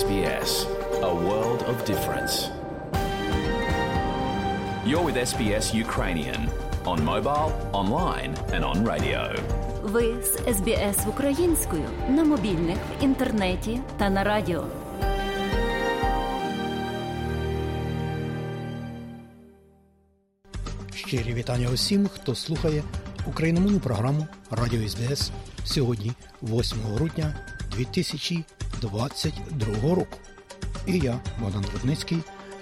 SBS, a world of difference. You're with SBS Ukrainian on mobile, online, and on radio. Ви з СБС українською на мобільних, в інтернеті та на радіо. Щирі вітання усім, хто слухає україномовну програму Радіо СБС сьогодні, 8 грудня 2022 року. І я, Богдан Рудницький,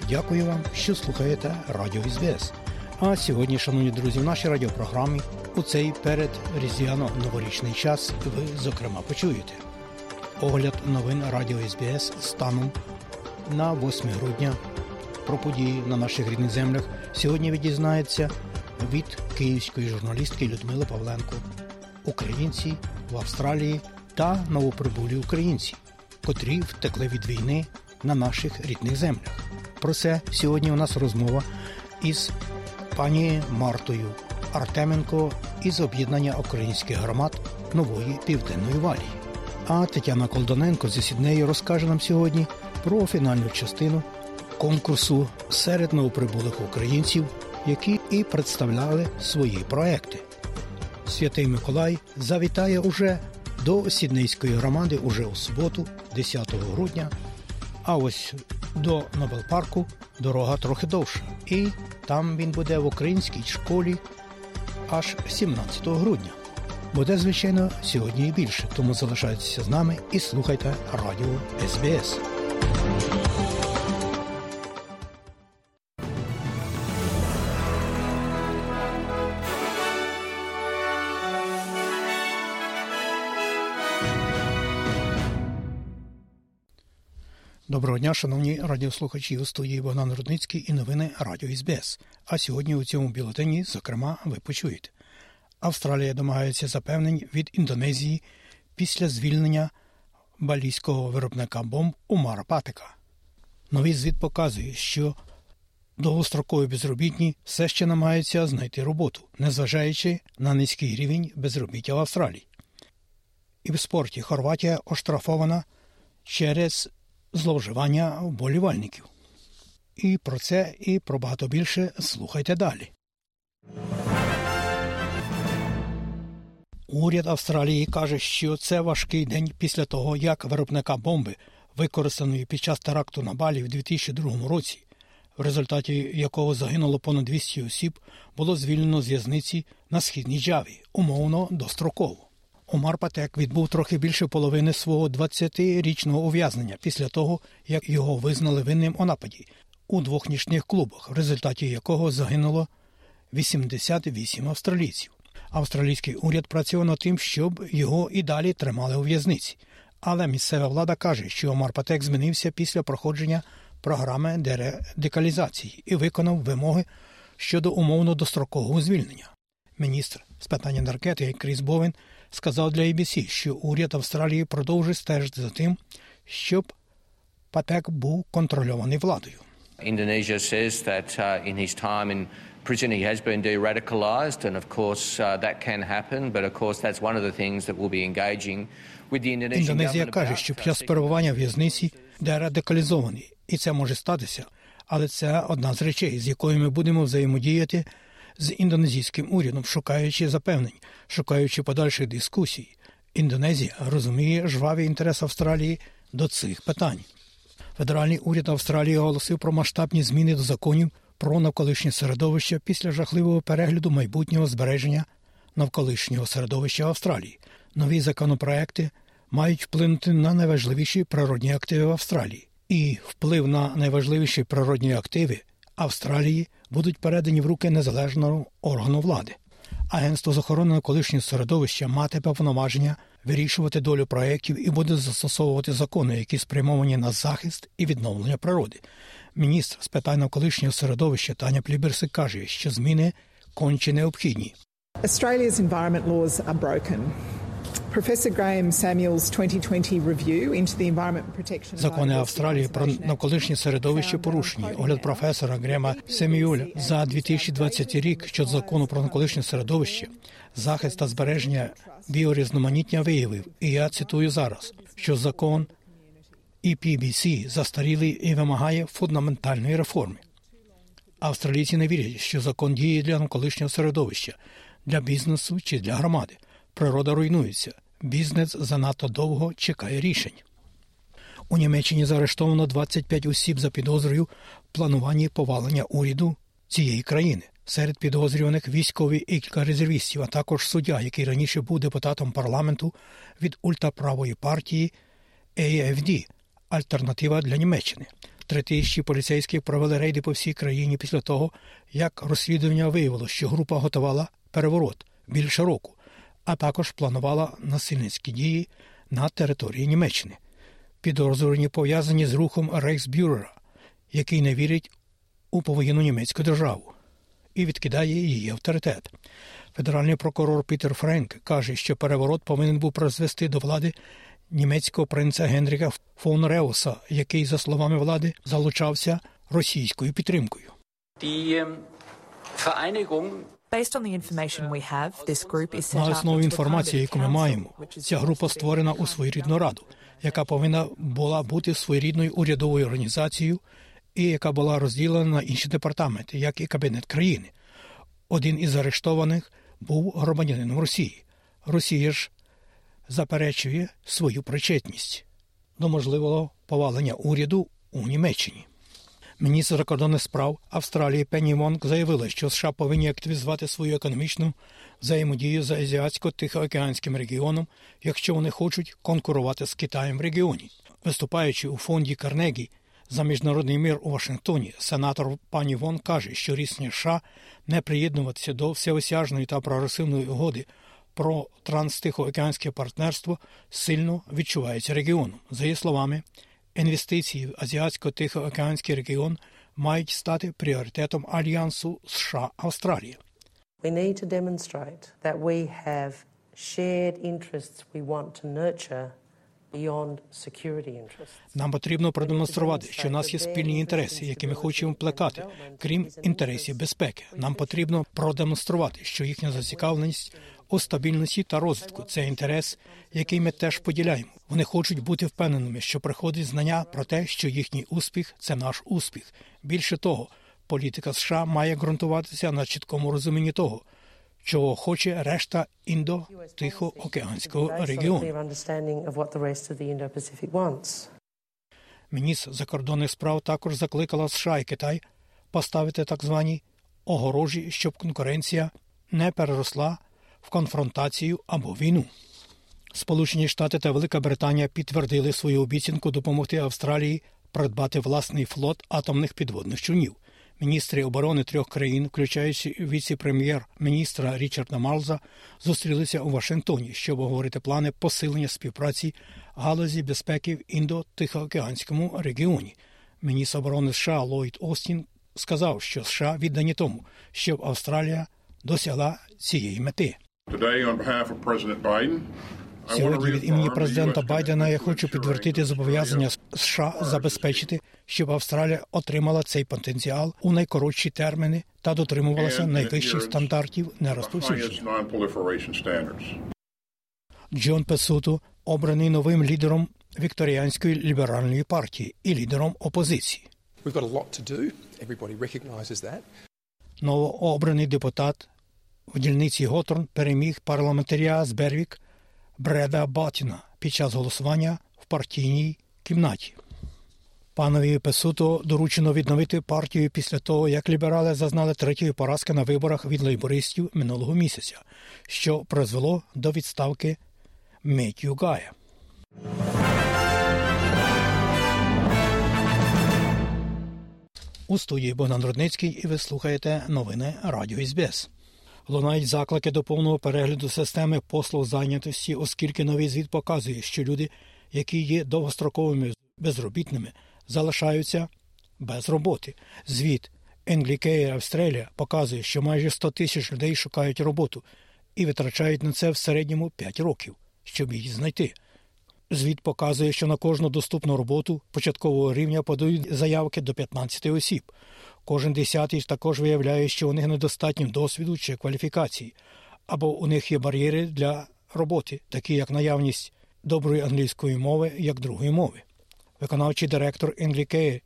дякую вам, що слухаєте Радіо СБС. А сьогодні, шановні друзі, в нашій радіопрограмі у цей перед різдвяно-новорічний час ви, зокрема, почуєте огляд новин Радіо СБС станом на 8 грудня про події на наших рідних землях сьогодні ви дізнаєтеся від київської журналістки Людмили Павленко. Українці в Австралії та новоприбулі українці, котрі втекли від війни на наших рідних землях. Про це сьогодні у нас розмова із пані Мартою Артеменко із об'єднання українських громад нової південної валії. А Тетяна Колдоненко зі Сіднею розкаже нам сьогодні про фінальну частину конкурсу серед новоприбулих українців, які і представляли свої проекти. Святий Миколай завітає уже до Сіднейської громади уже у суботу, 10 грудня. А ось до Нобелпарку дорога трохи довша. І там він буде в українській школі аж 17 грудня. Буде, звичайно, сьогодні і більше, тому залишайтеся з нами і слухайте радіо СБС. Доброго дня, шановні радіослухачі у студії Богдан Рудницький і новини Радіо СБС. А сьогодні у цьому бюлетені, зокрема, ви почуєте. Австралія домагається запевнень від Індонезії після звільнення балійського виробника бомб Умара Патика. Новий звіт показує, що довгострокові безробітні все ще намагаються знайти роботу, незважаючи на низький рівень безробіття в Австралії. І в спорті Хорватія оштрафована через зловживання вболівальників. І про це і про багато більше слухайте далі. Уряд Австралії каже, що це важкий день після того, як виробника бомби, використаної під час теракту на Балі в 2002 році, в результаті якого загинуло понад 200 осіб, було звільнено з в'язниці на східній Джаві, умовно достроково. Омар Патек відбув трохи більше половини свого 20-річного ув'язнення після того, як його визнали винним у нападі у двох нічних клубах, в результаті якого загинуло 88 австралійців. Австралійський уряд працює над тим, щоб його і далі тримали у в'язниці. Але місцева влада каже, що Омар Патек змінився після проходження програми дерадикалізації і виконав вимоги щодо умовно дострокового звільнення. Міністр з питань енергетики Кріс Бовен сказав для ABC, що уряд Австралії продовжує стежити за тим, щоб Патек був контрольований владою. Indonesia says that uh, in his time in prison he has been de-radicalised, and of course uh, that can happen. But of course that's one of the things that we'll be engaging with the Indonesian Індонезія каже, що під час перебування в в'язниці дерадикалізований, і це може статися. Але це одна з речей, з якою ми будемо взаємодіяти з індонезійським урядом, шукаючи запевнень, шукаючи подальших дискусій. Індонезія розуміє жвавий інтерес Австралії до цих питань. Федеральний уряд Австралії оголосив про масштабні зміни до законів про навколишнє середовище після жахливого перегляду майбутнього збереження навколишнього середовища Австралії. Нові законопроекти мають вплинути на найважливіші природні активи в Австралії, і вплив на найважливіші природні активи Австралії будуть передані в руки незалежного органу влади. Агентство з охорони навколишнього середовища матиме повноваження вирішувати долю проєктів і буде застосовувати закони, які спрямовані на захист і відновлення природи. Міністр з питань навколишнього середовища Таня Пліберсик каже, що зміни конче необхідні. Australia's environment laws are broken. Professor Graham Samuel's 2020 review into the environment protection Закони Австралії про навколишнє середовище порушені. Огляд професора Грема Семіюля за 2020 рік щодо закону про навколишнє середовище, захист та збереження біорізноманіття виявив, і я цитую зараз, що закон і PBC застарілий і вимагає фундаментальної реформи. Австралійці не вірять, що закон діє для колишнього середовища, для бізнесу чи для громади. Природа руйнується. Бізнес занадто довго чекає рішень. У Німеччині заарештовано 25 осіб за підозрою в плануванні повалення уряду цієї країни. Серед підозрюваних військові і кілька резервістів, а також суддя, який раніше був депутатом парламенту від ультраправої партії AFD – Альтернатива для Німеччини. Три тисячі поліцейських провели рейди по всій країні після того, як розслідування виявило, що група готувала переворот більше року, а також планувала насильницькі дії на території Німеччини. Підозрювані пов'язані з рухом Рейхсбюрера, який не вірить у повоєнну німецьку державу і відкидає її авторитет. Федеральний прокурор Пітер Френк каже, що переворот повинен був призвести до влади німецького принца Генріка фон Реуса, який, за словами влади, залучався російською підтримкою. Die Vereinigung На основі інформації, яку ми маємо, ця група створена у своєрідну раду, яка повинна була бути своєрідною урядовою організацією, і яка була розділена на інші департаменти, як і кабінет країни. Один із арештованих був громадянином Росії. Росія ж заперечує свою причетність до можливого повалення уряду у Німеччині. Міністр закордонних справ Австралії Пенні Монк заявила, що США повинні активізувати свою економічну взаємодію з азіатсько-тихоокеанським регіоном, якщо вони хочуть конкурувати з Китаєм в регіоні. Виступаючи у фонді Карнегі за міжнародний мир у Вашингтоні, сенатор пані Вон каже, що рішення США не приєднуватися до всеосяжної та прогресивної угоди про транстихоокеанське партнерство сильно відчувається регіоном. За її словами, інвестиції в азіатсько-тихоокеанський регіон мають стати пріоритетом альянсу США Австралія. We need to demonstrate that we have shared interests we want to nurture. Нам потрібно продемонструвати, що у нас є спільні інтереси, які ми хочемо плекати, крім інтересів безпеки. Нам потрібно продемонструвати, що їхня зацікавленість у стабільності та розвитку це інтерес, який ми теж поділяємо. Вони хочуть бути впевненими, що приходить знання про те, що їхній успіх це наш успіх. Більше того, політика США має ґрунтуватися на чіткому розумінні того, чого хоче решта індо-тихоокеанського регіону. Міністр закордонних справ також закликала США і Китай поставити так звані огорожі, щоб конкуренція не переросла в конфронтацію або війну. Сполучені Штати та Велика Британія підтвердили свою обіцянку допомогти Австралії придбати власний флот атомних підводних човнів. Міністри оборони трьох країн, включаючи віце-прем'єр-міністра Річарда Марлза, зустрілися у Вашингтоні, щоб обговорити плани посилення співпраці галузі безпеки в індо-тихоокеанському регіоні. Міністр оборони США Ллойд Остін сказав, що США віддані тому, щоб Австралія досягла цієї мети. Today, on behalf of President Biden, I want to Сьогодні від імені президента Байдена я хочу підтвердити зобов'язання США забезпечити, щоб Австралія отримала цей потенціал у найкоротші терміни та дотримувалася найвищих стандартів нерозповсюдження. Джон Песуту обраний новим лідером Вікторіанської ліберальної партії і лідером опозиції. We've got a lot to do. Everybody recognises that. Новообраний депутат в дільниці Готорн переміг парламентаря з Бервік Бреда Батіна під час голосування в партійній кімнаті. Панові Песуто доручено відновити партію після того, як ліберали зазнали третьої поразки на виборах від лейбористів минулого місяця, що призвело до відставки Меттю Гая. У студії Богдан Рудницький і ви слухаєте новини Радіо СБС. Лунають заклики до повного перегляду системи послуг зайнятості, оскільки новий звіт показує, що люди, які є довгостроковими безробітними, залишаються без роботи. Звіт Anglicare Australia показує, що майже 100 тисяч людей шукають роботу і витрачають на це в середньому 5 років, щоб її знайти. Звіт показує, що на кожну доступну роботу початкового рівня подають заявки до 15 осіб. Кожен десятий також виявляє, що у них недостатньо досвіду чи кваліфікації, або у них є бар'єри для роботи, такі як наявність доброї англійської мови як другої мови. Виконавчий директор Інглікеї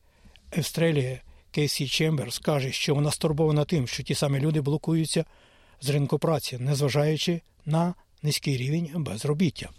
Австралії Кейсі Чемберс каже, що вона стурбована тим, що ті самі люди блокуються з ринку праці, незважаючи на низький рівень безробіття.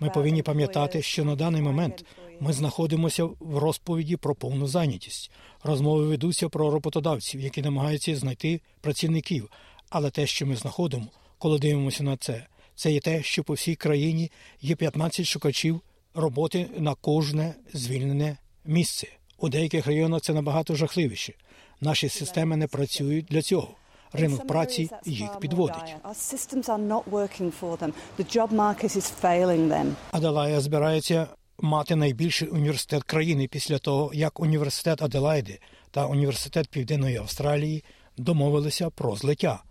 Ми повинні пам'ятати, що на даний момент ми знаходимося в розповіді про повну зайнятість. Розмови ведуться про роботодавців, які намагаються знайти працівників. Але те, що ми знаходимо, коли дивимося на це, це є те, що по всій країні є 15 шукачів роботи на кожне звільнене місце. У деяких районах це набагато жахливіше. Наші системи не працюють для цього. Ринок праці їх підводить. Аделая збирається мати найбільший університет країни після того, як університет Аделайди та університет Південної Австралії домовилися про злиття.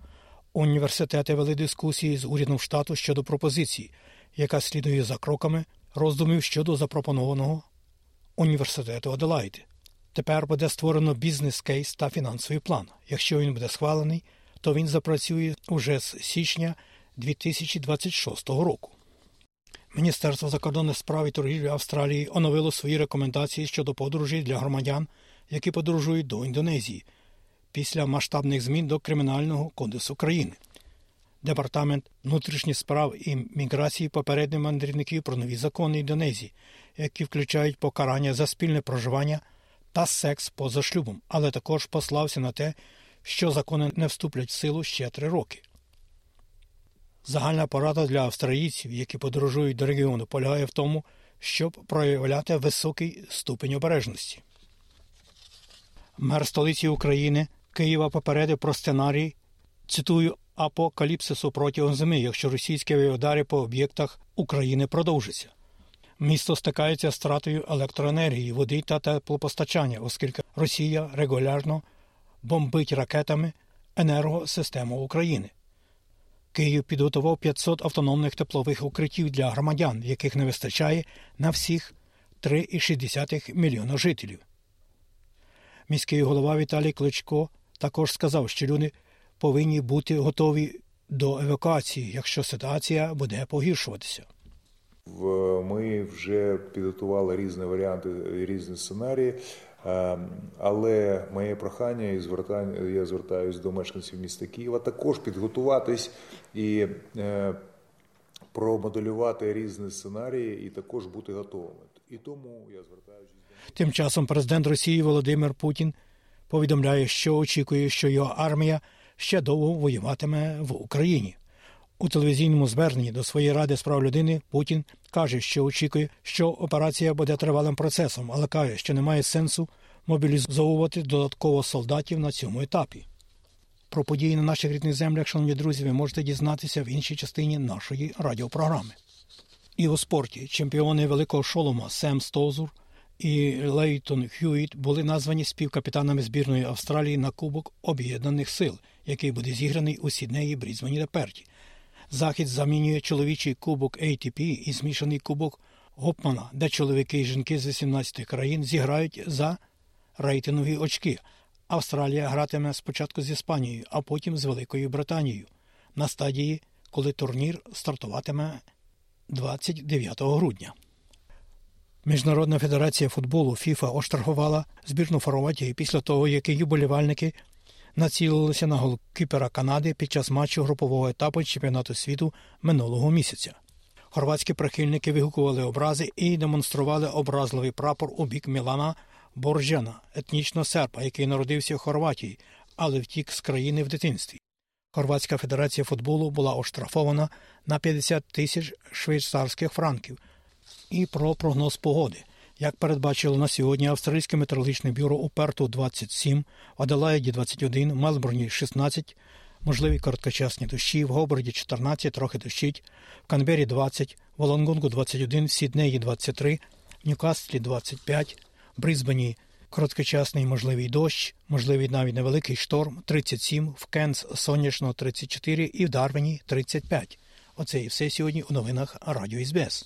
Університети вели дискусії з урядом штату щодо пропозиції, яка слідує за кроками роздумів щодо запропонованого університету Аделайди. Тепер буде створено бізнес-кейс та фінансовий план. Якщо він буде схвалений, то він запрацює уже з січня 2026 року. Міністерство закордонних справ і торгівлі Австралії оновило свої рекомендації щодо подорожей для громадян, які подорожують до Індонезії після масштабних змін до Кримінального кодексу країни. Департамент внутрішніх справ і міграції попередньо мандрівників про нові закони Індонезії, які включають покарання за спільне проживання та секс поза шлюбом, але також послався на те, що закони не вступлять в силу ще три роки. Загальна порада для австралійців, які подорожують до регіону, полягає в тому, щоб проявляти високий ступень обережності. Мер столиці України Києва попередив про сценарій, цитую, апокаліпсису протягом зими, якщо російські удари по об'єктах України продовжаться. Місто стикається з стратою електроенергії, води та теплопостачання, оскільки Росія регулярно бомбить ракетами енергосистему України. Київ підготував 500 автономних теплових укриттів для громадян, яких не вистачає на всіх 3,6 мільйона жителів. Міський голова Віталій Кличко також сказав, що люди повинні бути готові до евакуації, якщо ситуація буде погіршуватися. Ми вже підготували різні варіанти, різні сценарії. Але моє прохання і звертання, я звертаюся до мешканців міста Києва, також підготуватись і промоделювати різні сценарії, і також бути готовими. І тому я звертаюся. Тим часом президент Росії Володимир Путін повідомляє, що очікує, що його армія ще довго воюватиме в Україні. У телевізійному зверненні до своєї ради з прав людини Путін каже, що очікує, що операція буде тривалим процесом, але каже, що немає сенсу мобілізовувати додатково солдатів на цьому етапі. Про події на наших рідних землях, шановні друзі, ви можете дізнатися в іншій частині нашої радіопрограми. І у спорті чемпіони великого шолома Сем Стозур і Лейтон Хьюіт були названі співкапітанами збірної Австралії на Кубок Об'єднаних Сил, який буде зіграний у Сіднеї, Брізбені та Перті. Захід замінює чоловічий кубок ATP і змішаний кубок Гопмана, де чоловіки і жінки з 18 країн зіграють за рейтингові очки. Австралія гратиме спочатку з Іспанією, а потім з Великою Британією на стадії, коли турнір стартуватиме 29 грудня. Міжнародна федерація футболу ФІФА оштрафувала збірну Хорватії після того, як її болівальники націлилися на голкіпера Канади під час матчу групового етапу чемпіонату світу минулого місяця. Хорватські прихильники вигукували образи і демонстрували образливий прапор у бік Мілана Боржана, етнічного серпа, який народився в Хорватії, але втік з країни в дитинстві. Хорватська федерація футболу була оштрафована на 50 тисяч швейцарських франків. І про прогноз погоди. Як передбачило на сьогодні австралійське метеорологічне бюро у Перту 27, в Аделаїді 21, в Мелбурні 16, можливі короткочасні дощі, в Гоборді 14, трохи дощить, в Канбері 20, в Олонгонгу 21, в Сіднеї 23, в Ньюкаслі 25, в Брисбені короткочасний можливий дощ, можливий навіть невеликий шторм 37, в Кенс сонячно 34 і в Дарвені 35. Оце і все сьогодні у новинах Радіо СБС.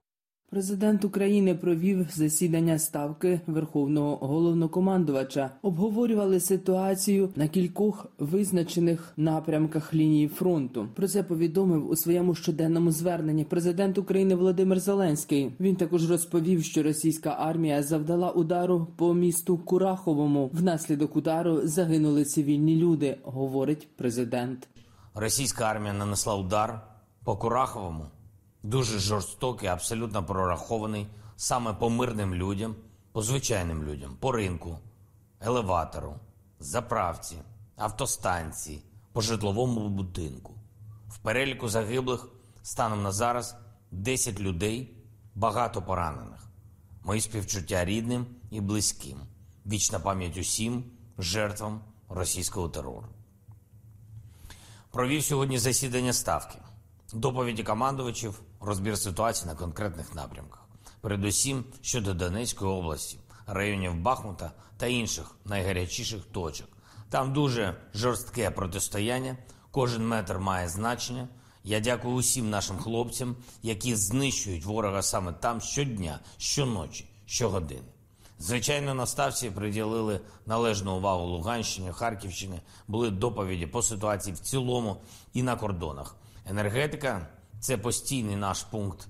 Президент України провів засідання ставки Верховного головнокомандувача. Обговорювали ситуацію на кількох визначених напрямках лінії фронту. Про це повідомив у своєму щоденному зверненні президент України Володимир Зеленський. Він також розповів, що російська армія завдала удару по місту Кураховому. Внаслідок удару загинули цивільні люди, говорить президент. Російська армія нанесла удар по Кураховому дуже жорстокий, абсолютно прорахований саме по мирним людям, по звичайним людям, по ринку, елеватору, заправці, автостанції, по житловому будинку. В переліку загиблих станом на зараз 10 людей, багато поранених. Мої співчуття рідним і близьким. Вічна пам'ять усім жертвам російського терору. Провів сьогодні засідання ставки доповіді командувачів, розбір ситуації на конкретних напрямках, передусім щодо Донецької області, районів Бахмута та інших найгарячіших точок. Там дуже жорстке протистояння, кожен метр має значення. Я дякую усім нашим хлопцям, які знищують ворога саме там щодня, щоночі, щогодини. Звичайно, на ставці приділили належну увагу Луганщині, Харківщині, були доповіді по ситуації в цілому і на кордонах. Енергетика це постійний наш пункт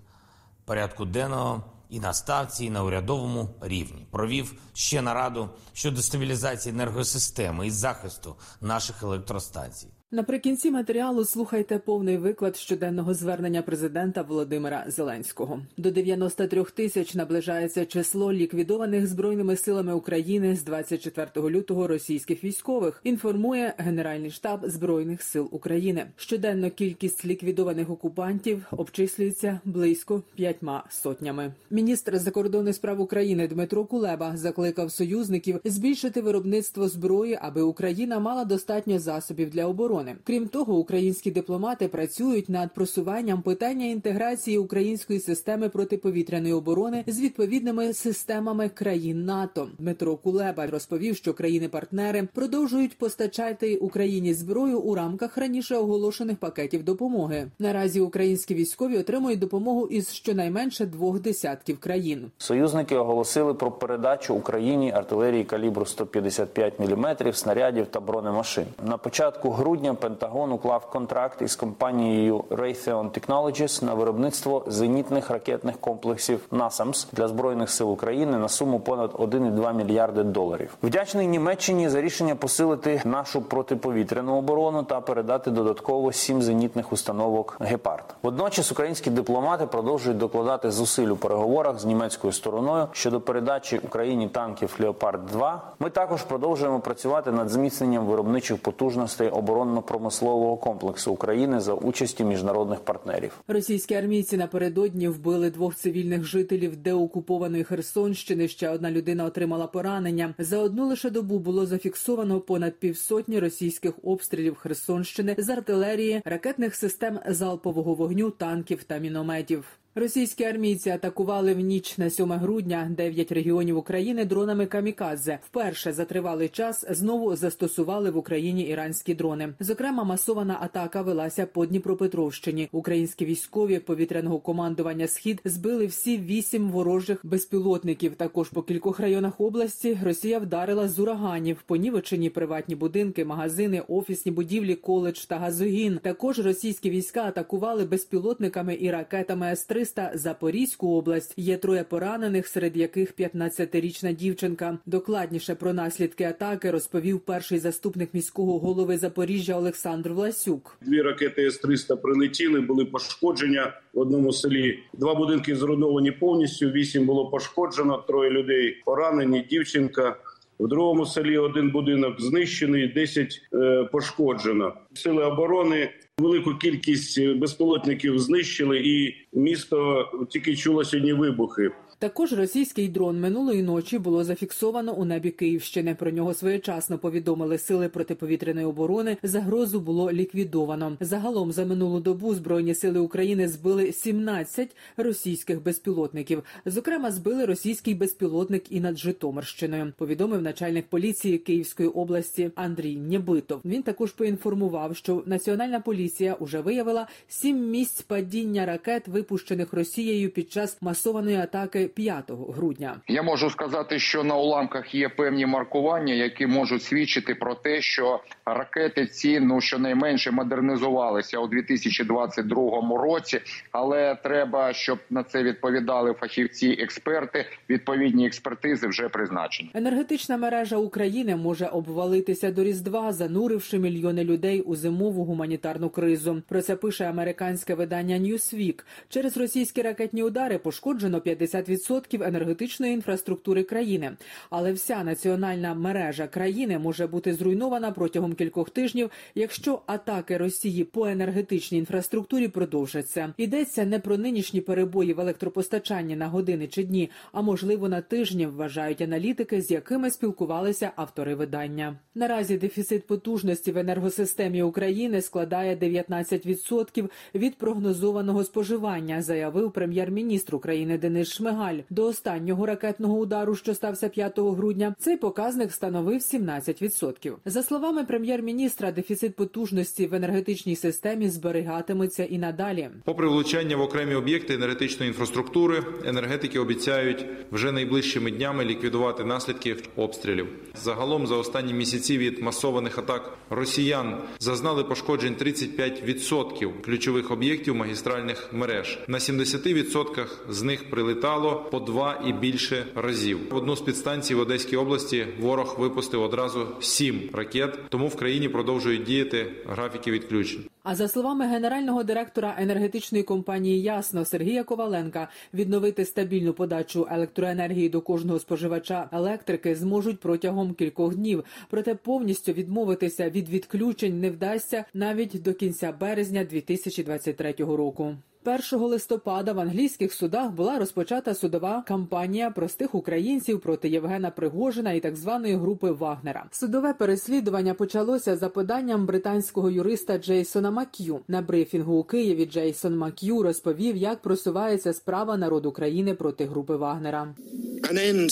порядку денного і на ставці, і на урядовому рівні. Провів ще нараду щодо стабілізації енергосистеми і захисту наших електростанцій. Наприкінці матеріалу слухайте повний виклад щоденного звернення президента Володимира Зеленського. До 93 тисяч наближається число ліквідованих збройними силами України з 24 лютого російських військових. Інформує Генеральний штаб збройних сил України. Щоденно кількість ліквідованих окупантів обчислюється близько п'ятьма сотнями. Міністр закордонних справ України Дмитро Кулеба закликав союзників збільшити виробництво зброї, аби Україна мала достатньо засобів для оборони. Крім того, українські дипломати працюють над просуванням питання інтеграції української системи протиповітряної оборони з відповідними системами країн НАТО. Дмитро Кулеба розповів, що країни-партнери продовжують постачати Україні зброю у рамках раніше оголошених пакетів допомоги. Наразі українські військові отримують допомогу із щонайменше двох десятків країн. Союзники оголосили про передачу Україні артилерії калібру 155 мм, снарядів та бронемашин. На початку грудня Пентагон уклав контракт із компанією Raytheon Technologies на виробництво зенітних ракетних комплексів NASAMS для збройних сил України на суму понад 1,2 мільярди доларів. Вдячний Німеччині за рішення посилити нашу протиповітряну оборону та передати додатково сім зенітних установок Гепард. Водночас українські дипломати продовжують докладати зусиль у переговорах з німецькою стороною щодо передачі Україні танків Леопард 2 Ми також продовжуємо працювати над зміцненням виробничих потужностей оборонно промислового комплексу України за участі міжнародних партнерів. Російські армійці напередодні вбили двох цивільних жителів деокупованої Херсонщини. Ще одна людина отримала поранення. За одну лише добу було зафіксовано понад півсотні російських обстрілів Херсонщини з артилерії, ракетних систем залпового вогню, танків та мінометів. Російські армійці атакували в ніч на 7 грудня 9 регіонів України дронами камікадзе. Вперше за тривалий час знову застосували в Україні іранські дрони. Зокрема, масована атака велася по Дніпропетровщині. Українські військові повітряного командування Схід збили всі вісім ворожих безпілотників. Також по кількох районах області Росія вдарила з ураганів, понівечені приватні будинки, магазини, офісні будівлі, коледж та газогін. Також російські війська атакували безпілотниками і ракетами С-300 Запорізьку область. Є троє поранених, серед яких 15-річна дівчинка. Докладніше про наслідки атаки розповів перший заступник міського голови Запоріжжя Олександр Власюк. Дві ракети С-300 прилетіли, були пошкодження в одному селі. Два будинки зруйновані повністю. Вісім було пошкоджено. Троє людей поранені. Дівчинка. В другому селі один будинок знищений, 10 е, пошкоджено. Сили оборони велику кількість безпілотників знищили, і місто тільки чуло сьогодні вибухи. Також російський дрон минулої ночі було зафіксовано у небі Київщини. Про нього своєчасно повідомили сили протиповітряної оборони. Загрозу було ліквідовано. Загалом за минулу добу збройні сили України збили 17 російських безпілотників. Зокрема, збили російський безпілотник і над Житомирщиною. Повідомив начальник поліції Київської області Андрій Нєбитов. Він також поінформував, що національна поліція уже виявила сім місць падіння ракет, випущених Росією під час масованої атаки 5 грудня. Я можу сказати, що на уламках є певні маркування, які можуть свідчити про те, що ракети ці ну щонайменше модернізувалися у 2022 році, але треба, щоб на це відповідали фахівці, експерти. Відповідні експертизи вже призначені. Енергетична мережа України може обвалитися до різдва, зануривши мільйони людей у зимову гуманітарну кризу. Про це пише американське видання Newsweek. Через російські ракетні удари пошкоджено 50% енергетичної інфраструктури країни. Але вся національна мережа країни може бути зруйнована протягом кількох тижнів, якщо атаки Росії по енергетичній інфраструктурі продовжаться. Йдеться не про нинішні перебої в електропостачанні на години чи дні, а можливо на тижні, вважають аналітики, з якими спілкувалися автори видання. Наразі дефіцит потужності в енергосистемі України складає 19% від прогнозованого споживання, заявив прем'єр-міністр України Денис Шмигаль. До останнього ракетного удару, що стався 5 грудня, цей показник становив 17%. За словами прем'єр-міністра, дефіцит потужності в енергетичній системі зберігатиметься і надалі. Попри влучання в окремі об'єкти енергетичної інфраструктури, енергетики обіцяють вже найближчими днями ліквідувати наслідки обстрілів. Загалом за останні місяці від масованих атак росіян зазнали пошкоджень 35% ключових об'єктів магістральних мереж. На 70% з них прилетало по два і більше разів. Одну з підстанцій в Одеській області ворог випустив одразу сім ракет, тому в країні продовжують діяти графіки відключень. А за словами генерального директора енергетичної компанії Ясно Сергія Коваленка, відновити стабільну подачу електроенергії до кожного споживача електрики зможуть протягом кількох днів. Проте повністю відмовитися від відключень не вдасться навіть до кінця березня 2023 року. 1 листопада в англійських судах була розпочата судова кампанія простих українців проти Євгена Пригожина і так званої групи Вагнера. Судове переслідування почалося за поданням британського юриста Джейсона Мак'ю. На брифінгу у Києві Джейсон Мак'ю розповів, як просувається справа народу України проти групи Вагнера. An end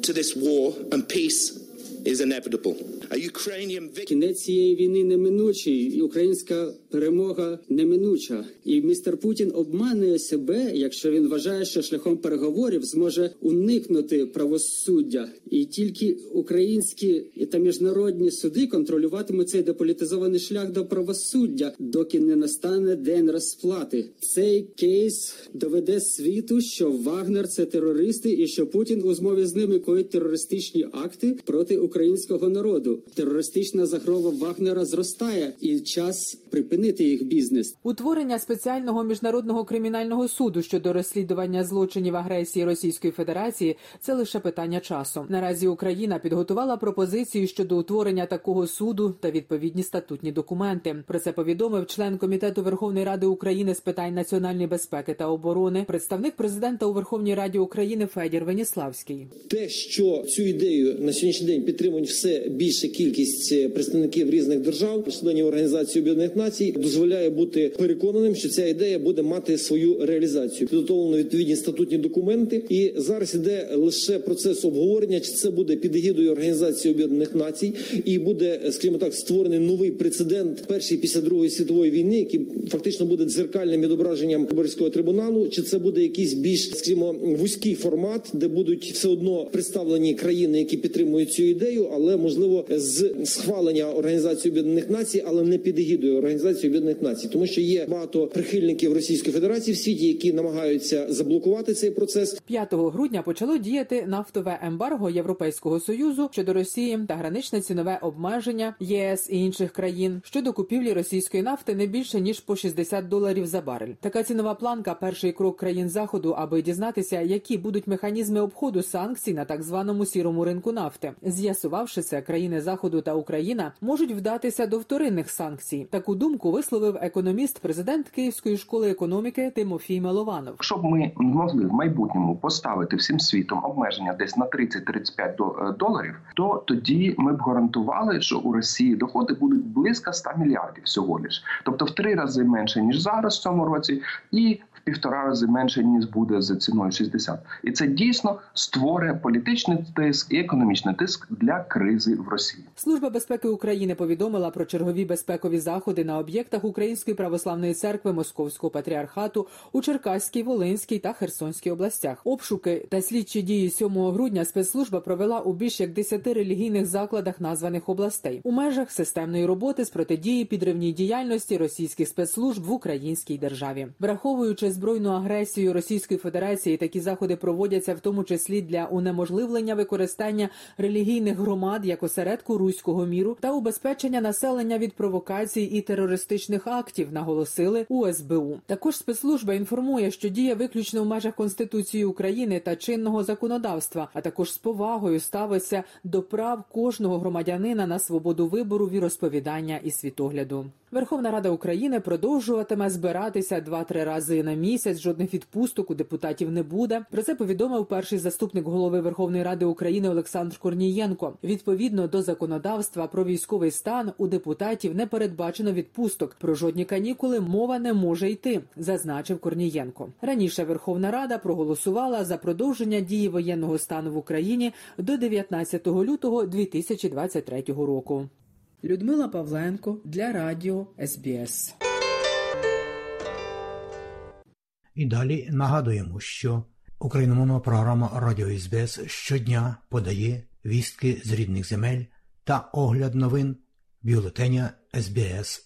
to this war and peace is inevitable. Кінець цієї війни неминучий, і українська перемога неминуча. І містер Путін обманує себе, якщо він вважає, що шляхом переговорів зможе уникнути правосуддя, і тільки українські та міжнародні суди контролюватимуть цей деполітизований шлях до правосуддя, доки не настане день розплати. Цей кейс доведе світу, що Вагнер це терористи, і що Путін у змові з ними коїть терористичні акти проти українського народу. Терористична загрова Вагнера зростає, і час припинити їх бізнес. Утворення спеціального міжнародного кримінального суду щодо розслідування злочинів агресії Російської Федерації це лише питання часу. Наразі Україна підготувала пропозицію щодо утворення такого суду та відповідні статутні документи. Про це повідомив член комітету Верховної Ради України з питань національної безпеки та оборони, представник президента у Верховній Раді України Федір Веніславський. Те, що цю ідею на сьогоднішній день підтримують все більше кількість представників різних держав, членів організації Об'єднаних Націй, дозволяє бути переконаним, що ця ідея буде мати свою реалізацію. Підготовлено відповідні статутні документи, і зараз іде лише процес обговорення, чи це буде під егідою організації Об'єднаних Націй, і буде, скажімо так, створений новий прецедент першої після другої світової війни, який фактично буде дзеркальним відображенням Борського трибуналу, чи це буде якийсь більш скажімо, вузький формат, де будуть все одно представлені країни, які підтримують цю ідею, але можливо з схвалення організації Об'єднаних Націй, але не під егідою організації Об'єднаних Націй, тому що є багато прихильників Російської Федерації в світі, які намагаються заблокувати цей процес. 5 грудня почало діяти нафтове ембарго Європейського союзу щодо Росії та граничне цінове обмеження ЄС і інших країн щодо купівлі російської нафти не більше ніж по 60 доларів за барель. Така цінова планка перший крок країн заходу, аби дізнатися, які будуть механізми обходу санкцій на так званому сірому ринку нафти. З'ясувавши це, країни заходу та Україна можуть вдатися до вторинних санкцій. Таку думку думку висловив економіст, президент Київської школи економіки Тимофій Милованов. Якщо б ми могли в майбутньому поставити всім світом обмеження десь на 30-35 е, доларів, то тоді ми б гарантували, що у Росії доходи будуть близько 100 мільярдів всього лиш, тобто в три рази менше ніж зараз в цьому році, і в півтора рази менше ніж буде за ціною 60. І це дійсно створює політичний тиск і економічний тиск для кризи в Росії. Служба безпеки України повідомила про чергові безпекові заходи на об'єктах Української православної церкви Московського патріархату у Черкаській, Волинській та Херсонській областях. Обшуки та слідчі дії 7 грудня спецслужба провела у більш як 10 релігійних закладах названих областей у межах системної роботи з протидії підривній діяльності російських спецслужб в українській державі, враховуючи збройну агресію Російської Федерації, такі заходи проводяться в тому числі для унеможливлення використання релігійних громад як осередку руського міру та убезпечення населення від провокацій і терористичних актів, наголосили у СБУ. Також спецслужба інформує, що діє виключно в межах Конституції України та чинного законодавства, а також з повагою ставиться до прав кожного громадянина на свободу вибору, віросповідання і світогляду. Верховна Рада України продовжуватиме збиратися два-три рази на місяць. Жодних відпусток у депутатів не буде. Про це повідомив перший заступник голови Верховної Ради України Олександр Корнієнко. Відповідно до законодавства про військовий стан у депутатів не передбачено відпусток. Про жодні канікули мова не може йти, зазначив Корнієнко. Раніше Верховна Рада проголосувала за продовження дії воєнного стану в Україні до 19 лютого 2023 року. Людмила Павленко для Радіо СБС. І далі нагадуємо, що україномовна програма Радіо СБС щодня подає вістки з рідних земель та огляд новин бюлетеня СБС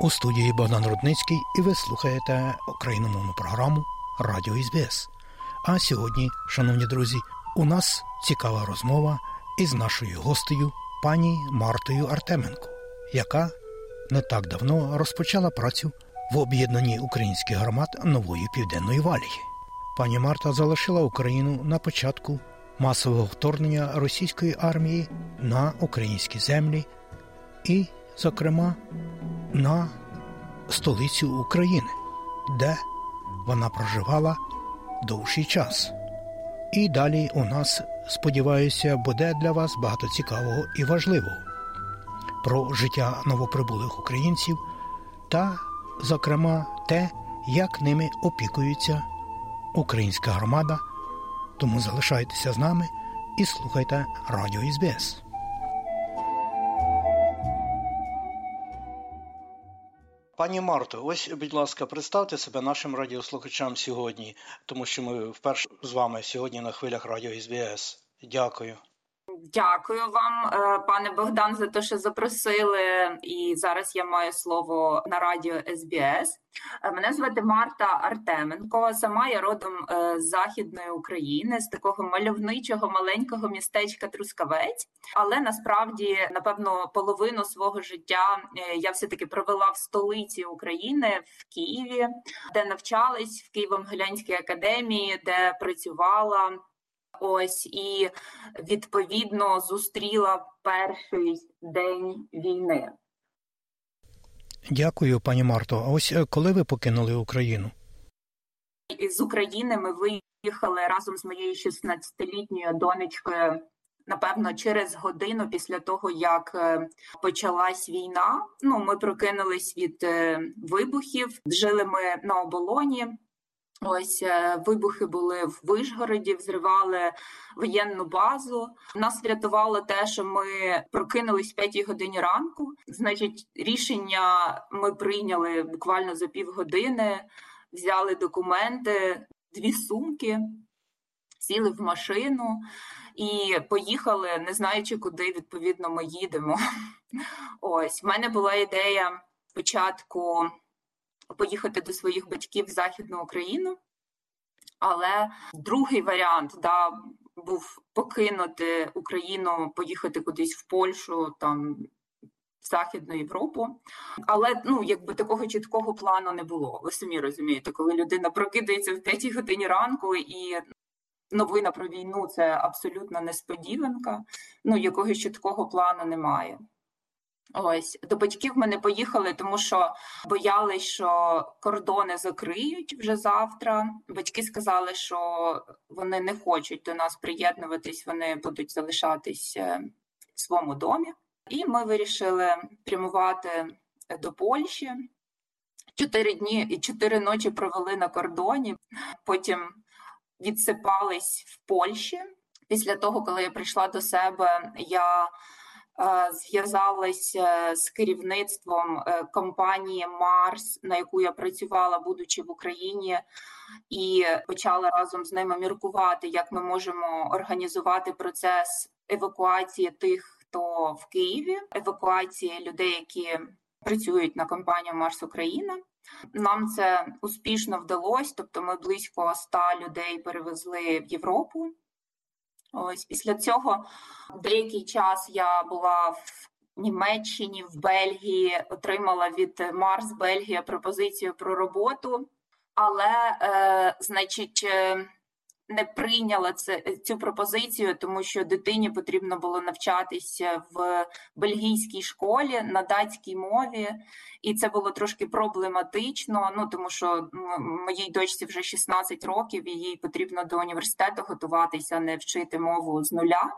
У студії Богдан Рудницький і ви слухаєте україномовну програму Радіо СБС. А сьогодні, шановні друзі, у нас цікава розмова із нашою гостею пані Мартою Артеменко, яка не так давно розпочала працю в об'єднанні українських громад нової південної валії. Пані Марта залишила Україну на початку масового вторгнення російської армії на українські землі і, зокрема, на столицю України, де вона проживала довший час. І далі у нас, сподіваюся, буде для вас багато цікавого і важливого про життя новоприбулих українців та, зокрема, те, як ними опікується українська громада. Тому залишайтеся з нами і слухайте Радіо СБС. Пані Марто, ось, будь ласка, представте себе нашим радіослухачам сьогодні, тому що ми вперше з вами сьогодні на хвилях Радіо СБС. Дякую. Дякую вам, пане Богдан, за те, що запросили. І зараз я маю слово на радіо СБС. Мене звати Марта Артеменко. Сама я родом з західної України, з такого мальовничого маленького містечка Трускавець. Але насправді, напевно, половину свого життя я все таки провела в столиці України в Києві, де навчалась в Києво-Могилянській академії, де працювала. Ось і відповідно зустріла перший день війни. Дякую, пані Марто. А ось коли ви покинули Україну? З України ми виїхали разом з моєю 16-літньою донечкою Напевно, через годину після того, як е, почалась війна, ну ми прокинулись від е, вибухів. Жили ми на оболоні. Ось е, вибухи були в Вишгороді, взривали воєнну базу. Нас врятувало те, що ми прокинулись в п'ятій годині ранку. Значить, рішення ми прийняли буквально за півгодини, взяли документи, дві сумки, сіли в машину і поїхали, не знаючи, куди відповідно ми їдемо. Ось в мене була ідея спочатку поїхати до своїх батьків в Західну Україну, але другий варіант да, був покинути Україну, поїхати кудись в Польщу там. Західну Європу, але ну якби такого чіткого плану не було. Ви самі розумієте, коли людина прокидається в п'ятій годині ранку і новина про війну це абсолютно несподіванка. Ну якогось чіткого плану немає. Ось до батьків ми не поїхали, тому що боялись, що кордони закриють вже завтра. Батьки сказали, що вони не хочуть до нас приєднуватись, вони будуть залишатись е, в своєму домі. І ми вирішили прямувати до Польщі. Чотири дні і чотири ночі провели на кордоні. Потім відсипались в Польщі. Після того, коли я прийшла до себе, я Е, зв'язалася з керівництвом е, компанії Марс, на яку я працювала, будучи в Україні, і почала разом з ними міркувати, як ми можемо організувати процес евакуації тих, хто в Києві, евакуації людей, які працюють на компанію Марс Україна. Нам це успішно вдалося, тобто ми близько ста людей перевезли в Європу. Ось після цього деякий час я була в Німеччині, в Бельгії, отримала від Марс Бельгія пропозицію про роботу, але, е, значить, е, не прийняла це цю пропозицію, тому що дитині потрібно було навчатися в бельгійській школі на датській мові, і це було трошки проблематично. Ну тому що моїй дочці вже 16 років, і їй потрібно до університету готуватися, не вчити мову з нуля.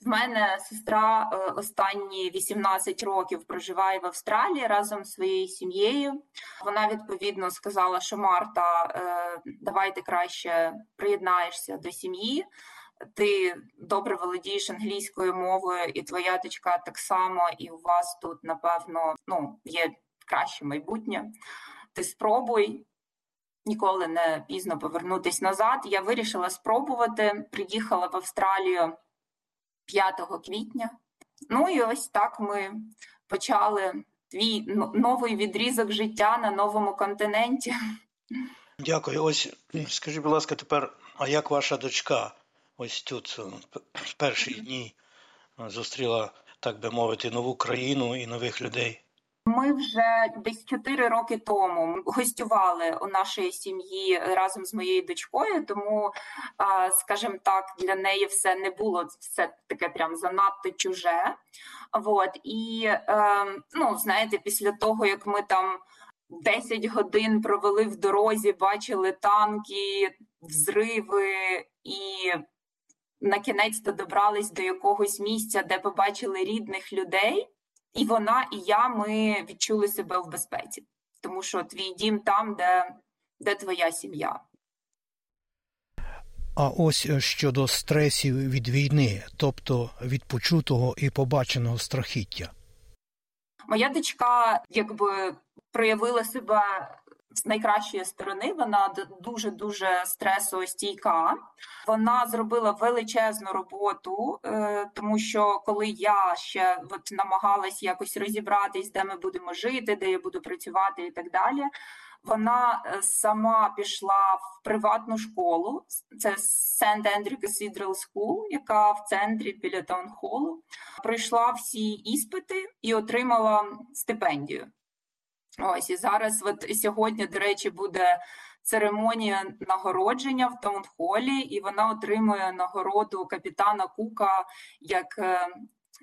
В мене сестра е, останні 18 років проживає в Австралії разом з своєю сім'єю. Вона відповідно сказала, що Марта, е, давай ти краще приєднаєшся до сім'ї. Ти добре володієш англійською мовою, і твоя дочка так само, і у вас тут, напевно, ну, є краще майбутнє. Ти спробуй. Ніколи не пізно повернутись назад. Я вирішила спробувати. Приїхала в Австралію 5 квітня. Ну і ось так ми почали твій новий відрізок життя на новому континенті. Дякую. Ось скажіть, будь ласка, тепер, а як ваша дочка ось тут в перші дні зустріла, так би мовити, нову країну і нових людей? Ми вже десь чотири роки тому гостювали у нашої сім'ї разом з моєю дочкою, тому, скажімо так, для неї все не було все таке прям занадто чуже. От і ем, ну, знаєте, після того як ми там 10 годин провели в дорозі, бачили танки, взриви і. На кінець то добрались до якогось місця, де побачили рідних людей. І вона, і я ми відчули себе в безпеці, тому що твій дім там, де, де твоя сім'я. А ось е, щодо стресів від війни, тобто від почутого і побаченого страхіття. Моя дочка якби проявила себе з найкращої сторони. Вона дуже дуже стресостійка. Вона зробила величезну роботу, е, тому що коли я ще от намагалась якось розібратись, де ми будемо жити, де я буду працювати, і так далі. Вона е, сама пішла в приватну школу. Це St. Andrew Cathedral School, яка в центрі біля таунхолу. Пройшла всі іспити і отримала стипендію. Ось і зараз, от сьогодні, до речі, буде церемонія нагородження в таунхолі, і вона отримує нагороду капітана Кука як е,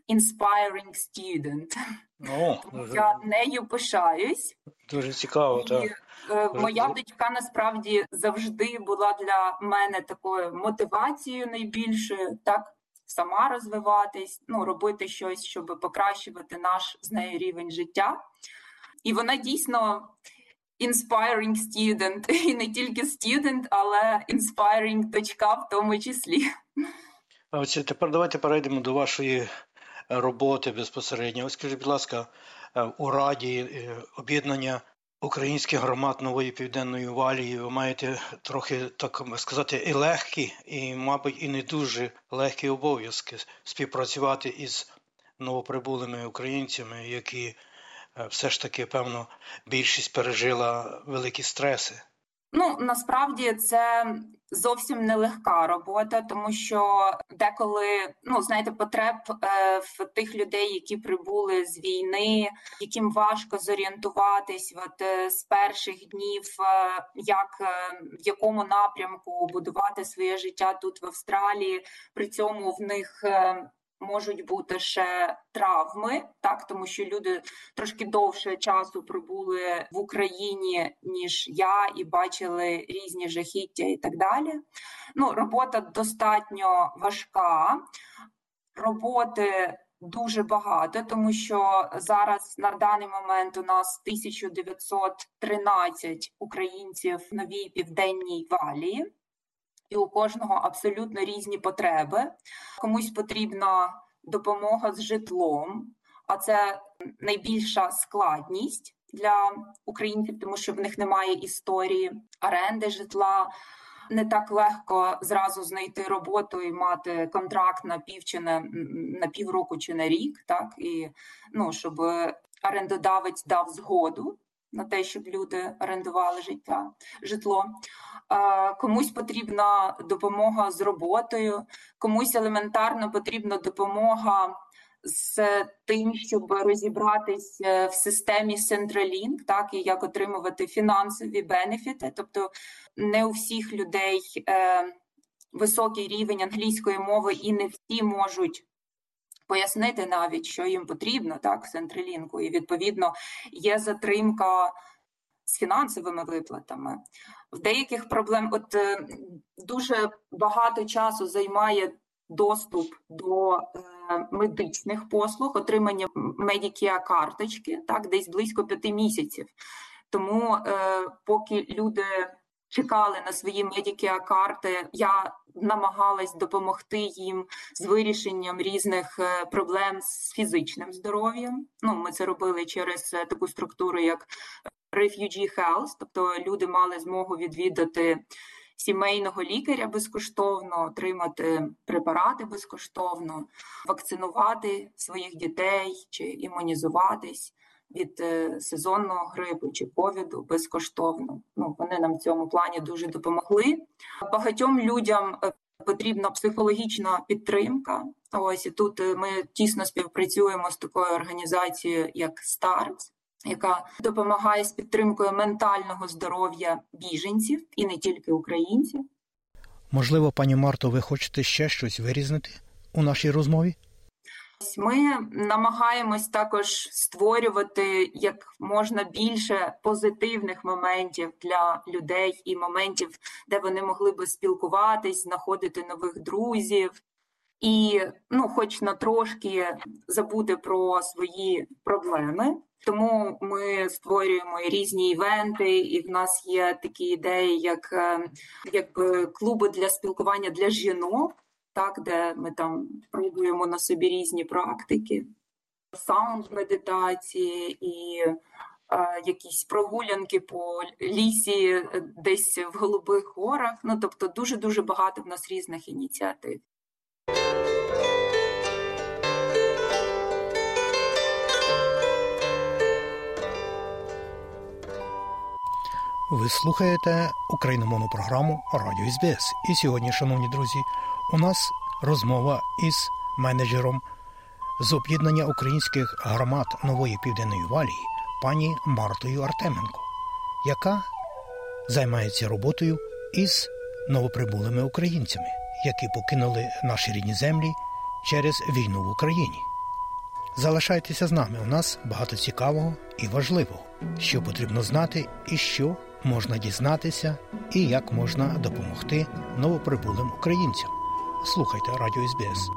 inspiring student. О, дуже... Я нею пишаюсь. Дуже цікаво. І, так. Е, моя дочка насправді завжди була для мене такою мотивацією найбільшою, так сама розвиватись, ну робити щось, щоб покращувати наш з нею рівень життя. І вона дійсно inspiring student, і не тільки student, але inspiring дочка в тому числі. Ось тепер давайте перейдемо до вашої роботи безпосередньо. Ось скажіть, будь ласка, у Раді об'єднання українських громад нової південної валії ви маєте трохи так сказати і легкі, і, мабуть, і не дуже легкі обов'язки співпрацювати із новоприбулими українцями, які все ж таки певно більшість пережила великі стреси. Ну насправді це зовсім нелегка робота, тому що деколи ну знаєте, потреб е, в тих людей, які прибули з війни, яким важко зорієнтуватись, от е, з перших днів, е, як в якому напрямку будувати своє життя тут в Австралії. При цьому в них можуть бути ще травми, так тому що люди трошки довше часу пробули в Україні ніж я, і бачили різні жахіття і так далі. Ну, робота достатньо важка. Роботи дуже багато, тому що зараз на даний момент у нас 1913 українців в новій південній валії і у кожного абсолютно різні потреби. Комусь потрібна допомога з житлом, а це найбільша складність для українців, тому що в них немає історії оренди житла. Не так легко зразу знайти роботу і мати контракт на пів чи на, на півроку чи на рік, так і ну щоб орендодавець дав згоду на те, щоб люди орендували життя житло комусь потрібна допомога з роботою, комусь елементарно потрібна допомога з тим, щоб розібратись е, в системі Centralink, так і як отримувати фінансові бенефіти. Тобто не у всіх людей е, високий рівень англійської мови, і не всі можуть. Пояснити навіть, що їм потрібно, так, Централінку, і відповідно є затримка з фінансовими виплатами. В деяких проблем от е, дуже багато часу займає доступ до е, медичних послуг, отримання медікія карточки, так, десь близько п'яти місяців. Тому е, поки люди чекали на свої медікія карти, я намагалась допомогти їм з вирішенням різних проблем з фізичним здоров'ям. Ну, ми це робили через таку структуру, як Refugee Health, тобто люди мали змогу відвідати сімейного лікаря безкоштовно, отримати препарати безкоштовно, вакцинувати своїх дітей чи імунізуватись від е, сезонного грипу чи ковіду безкоштовно. Ну вони нам в цьому плані дуже допомогли. Багатьом людям е, потрібна психологічна підтримка. Ось і тут е, ми тісно співпрацюємо з такою організацією, як START, яка допомагає з підтримкою ментального здоров'я біженців і не тільки українців. Можливо, пані Марто, ви хочете ще щось вирізнити у нашій розмові? Ми намагаємось також створювати як можна більше позитивних моментів для людей і моментів, де вони могли би спілкуватись, знаходити нових друзів, і ну, хоч на трошки забути про свої проблеми. Тому ми створюємо різні івенти, і в нас є такі ідеї, як е, якби клуби для спілкування для жінок, так де ми там пробуємо на собі різні практики, саунд медитації і е, якісь прогулянки по лісі, е, десь в голубих горах. Ну тобто, дуже дуже багато в нас різних ініціатив. Ви слухаєте україномовну програму Радіо СБС. І сьогодні, шановні друзі, у нас розмова із менеджером з об'єднання українських громад нової південної валії пані Мартою Артеменко, яка займається роботою із новоприбулими українцями, які покинули наші рідні землі через війну в Україні. Залишайтеся з нами. У нас багато цікавого і важливого, що потрібно знати, і що можна дізнатися і як можна допомогти новоприбулим українцям. Слухайте радіо СБС.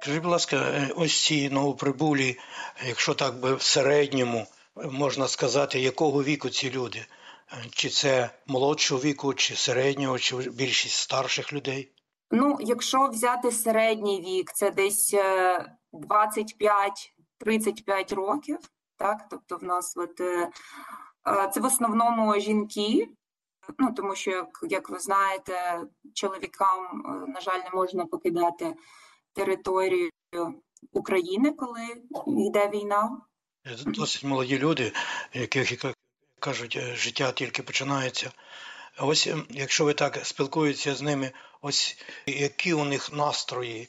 Скажіть, будь ласка, е, ось ці новоприбулі, якщо так би в середньому можна сказати, якого віку ці люди? Е, чи це молодшого віку, чи середнього, чи більшість старших людей? Ну, якщо взяти середній вік, це десь е, 25-35 років так тобто в нас от, це в основному жінки, ну тому що, як, як ви знаєте, чоловікам, на жаль, не можна покидати територію України, коли йде війна. Досить молоді люди, яких як кажуть, життя тільки починається. Ось якщо ви так спілкуєтеся з ними, ось які у них настрої,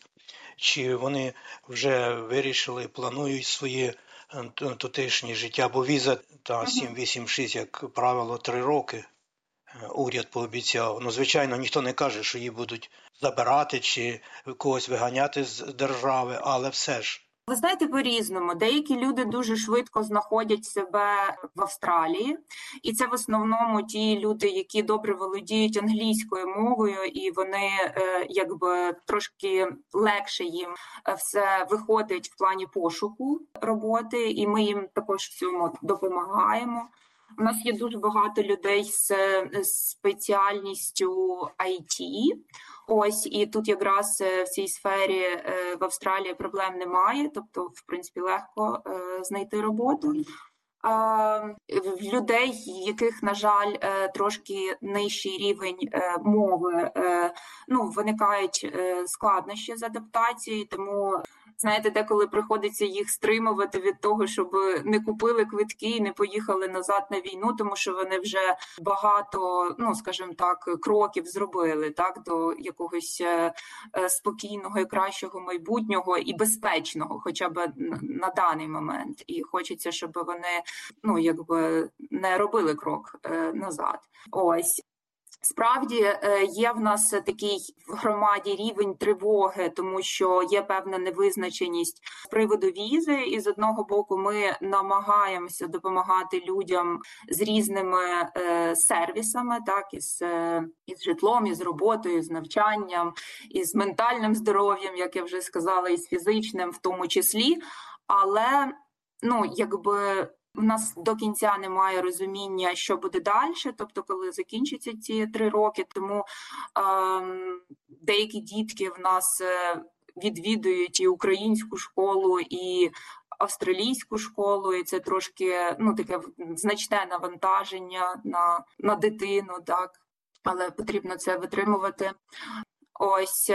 чи вони вже вирішили, планують своє тутешнє життя, бо віза та 786, як правило, три роки уряд пообіцяв. Ну, звичайно, ніхто не каже, що її будуть забирати чи когось виганяти з держави, але все ж. Ви знаєте, по різному деякі люди дуже швидко знаходять себе в Австралії, і це в основному ті люди, які добре володіють англійською мовою, і вони якби трошки легше їм все виходить в плані пошуку роботи, і ми їм також в цьому допомагаємо. У нас є дуже багато людей з спеціальністю IT. Ось і тут якраз в цій сфері в Австралії проблем немає, тобто, в принципі, легко знайти роботу. В людей, яких, на жаль, трошки нижчий рівень мови, ну виникають складнощі з адаптацією, тому знаєте, деколи приходиться їх стримувати від того, щоб не купили квитки і не поїхали назад на війну, тому що вони вже багато, ну скажімо так, кроків зробили так до якогось спокійного і кращого майбутнього і безпечного, хоча б на даний момент. І хочеться, щоб вони ну якби не робили крок назад. Ось. Справді є в нас такий в громаді рівень тривоги, тому що є певна невизначеність з приводу візи, і з одного боку ми намагаємося допомагати людям з різними е, сервісами, так із, е, із житлом, із роботою, з навчанням, із ментальним здоров'ям, як я вже сказала, і з фізичним, в тому числі. Але ну якби. У нас до кінця немає розуміння, що буде далі, тобто, коли закінчаться ці три роки. Тому е, деякі дітки в нас відвідують і українську школу, і австралійську школу, і це трошки ну таке значне навантаження на, на дитину, так але потрібно це витримувати. Ось.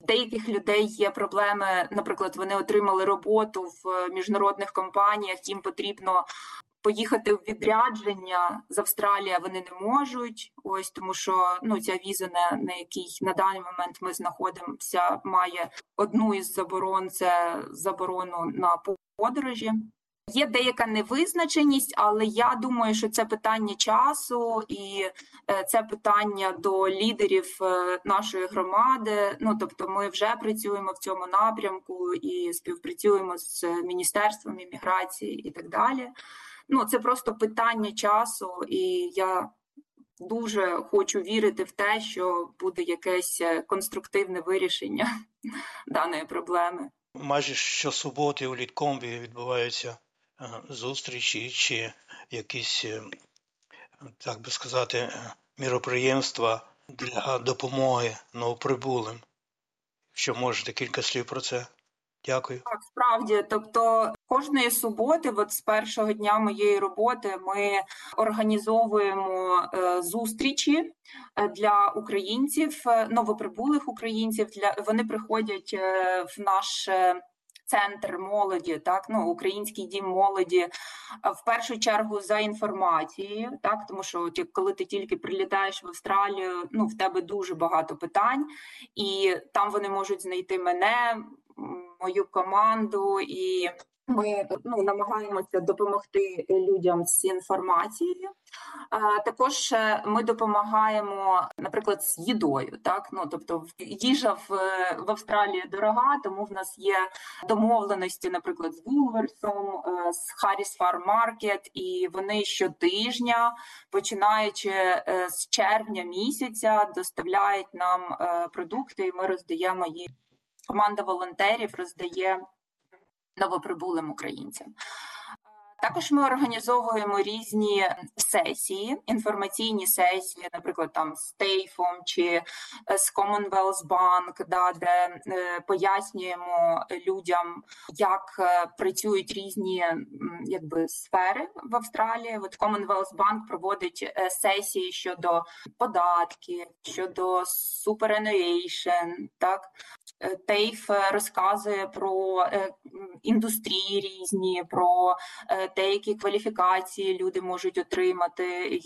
Деяких людей є проблеми, наприклад, вони отримали роботу в міжнародних компаніях. Їм потрібно поїхати в відрядження з Австралії. Вони не можуть. Ось тому, що ну ця віза, на, на якій на даний момент ми знаходимося, має одну із заборон це заборону на подорожі. Є деяка невизначеність, але я думаю, що це питання часу і це питання до лідерів нашої громади. Ну тобто, ми вже працюємо в цьому напрямку і співпрацюємо з міністерством імміграції і так далі. Ну це просто питання часу, і я дуже хочу вірити в те, що буде якесь конструктивне вирішення даної проблеми. Майже щосуботи у літкомбі відбуваються зустрічі чи якісь, так би сказати, міроприємства для допомоги новоприбулим. Що можете кілька слів про це? Дякую. Так, справді, тобто кожної суботи, от з першого дня моєї роботи, ми організовуємо е, зустрічі для українців, новоприбулих українців. Для вони приходять в наш центр молоді, так ну український дім молоді, в першу чергу за інформацією, так тому що коли ти тільки прилітаєш в Австралію, ну в тебе дуже багато питань, і там вони можуть знайти мене, мою команду і. Ми ну намагаємося допомогти людям з інформацією. Також ми допомагаємо, наприклад, з їдою. Так, ну тобто, їжа в, в Австралії дорога, тому в нас є домовленості, наприклад, з Вулверсом, з Harris Farm Market, і вони щотижня, починаючи з червня місяця, доставляють нам продукти, і ми роздаємо їх команда волонтерів роздає новоприбулим українцям. Також ми організовуємо різні сесії, інформаційні сесії, наприклад, там з Тейфом чи е, з Commonwealth Bank, да, де е, пояснюємо людям, як е, працюють різні якби сфери в Австралії. От Commonwealth Bank проводить сесії щодо податків, щодо superannuation, так Тейф розказує про індустрії різні, про деякі кваліфікації люди можуть отримати,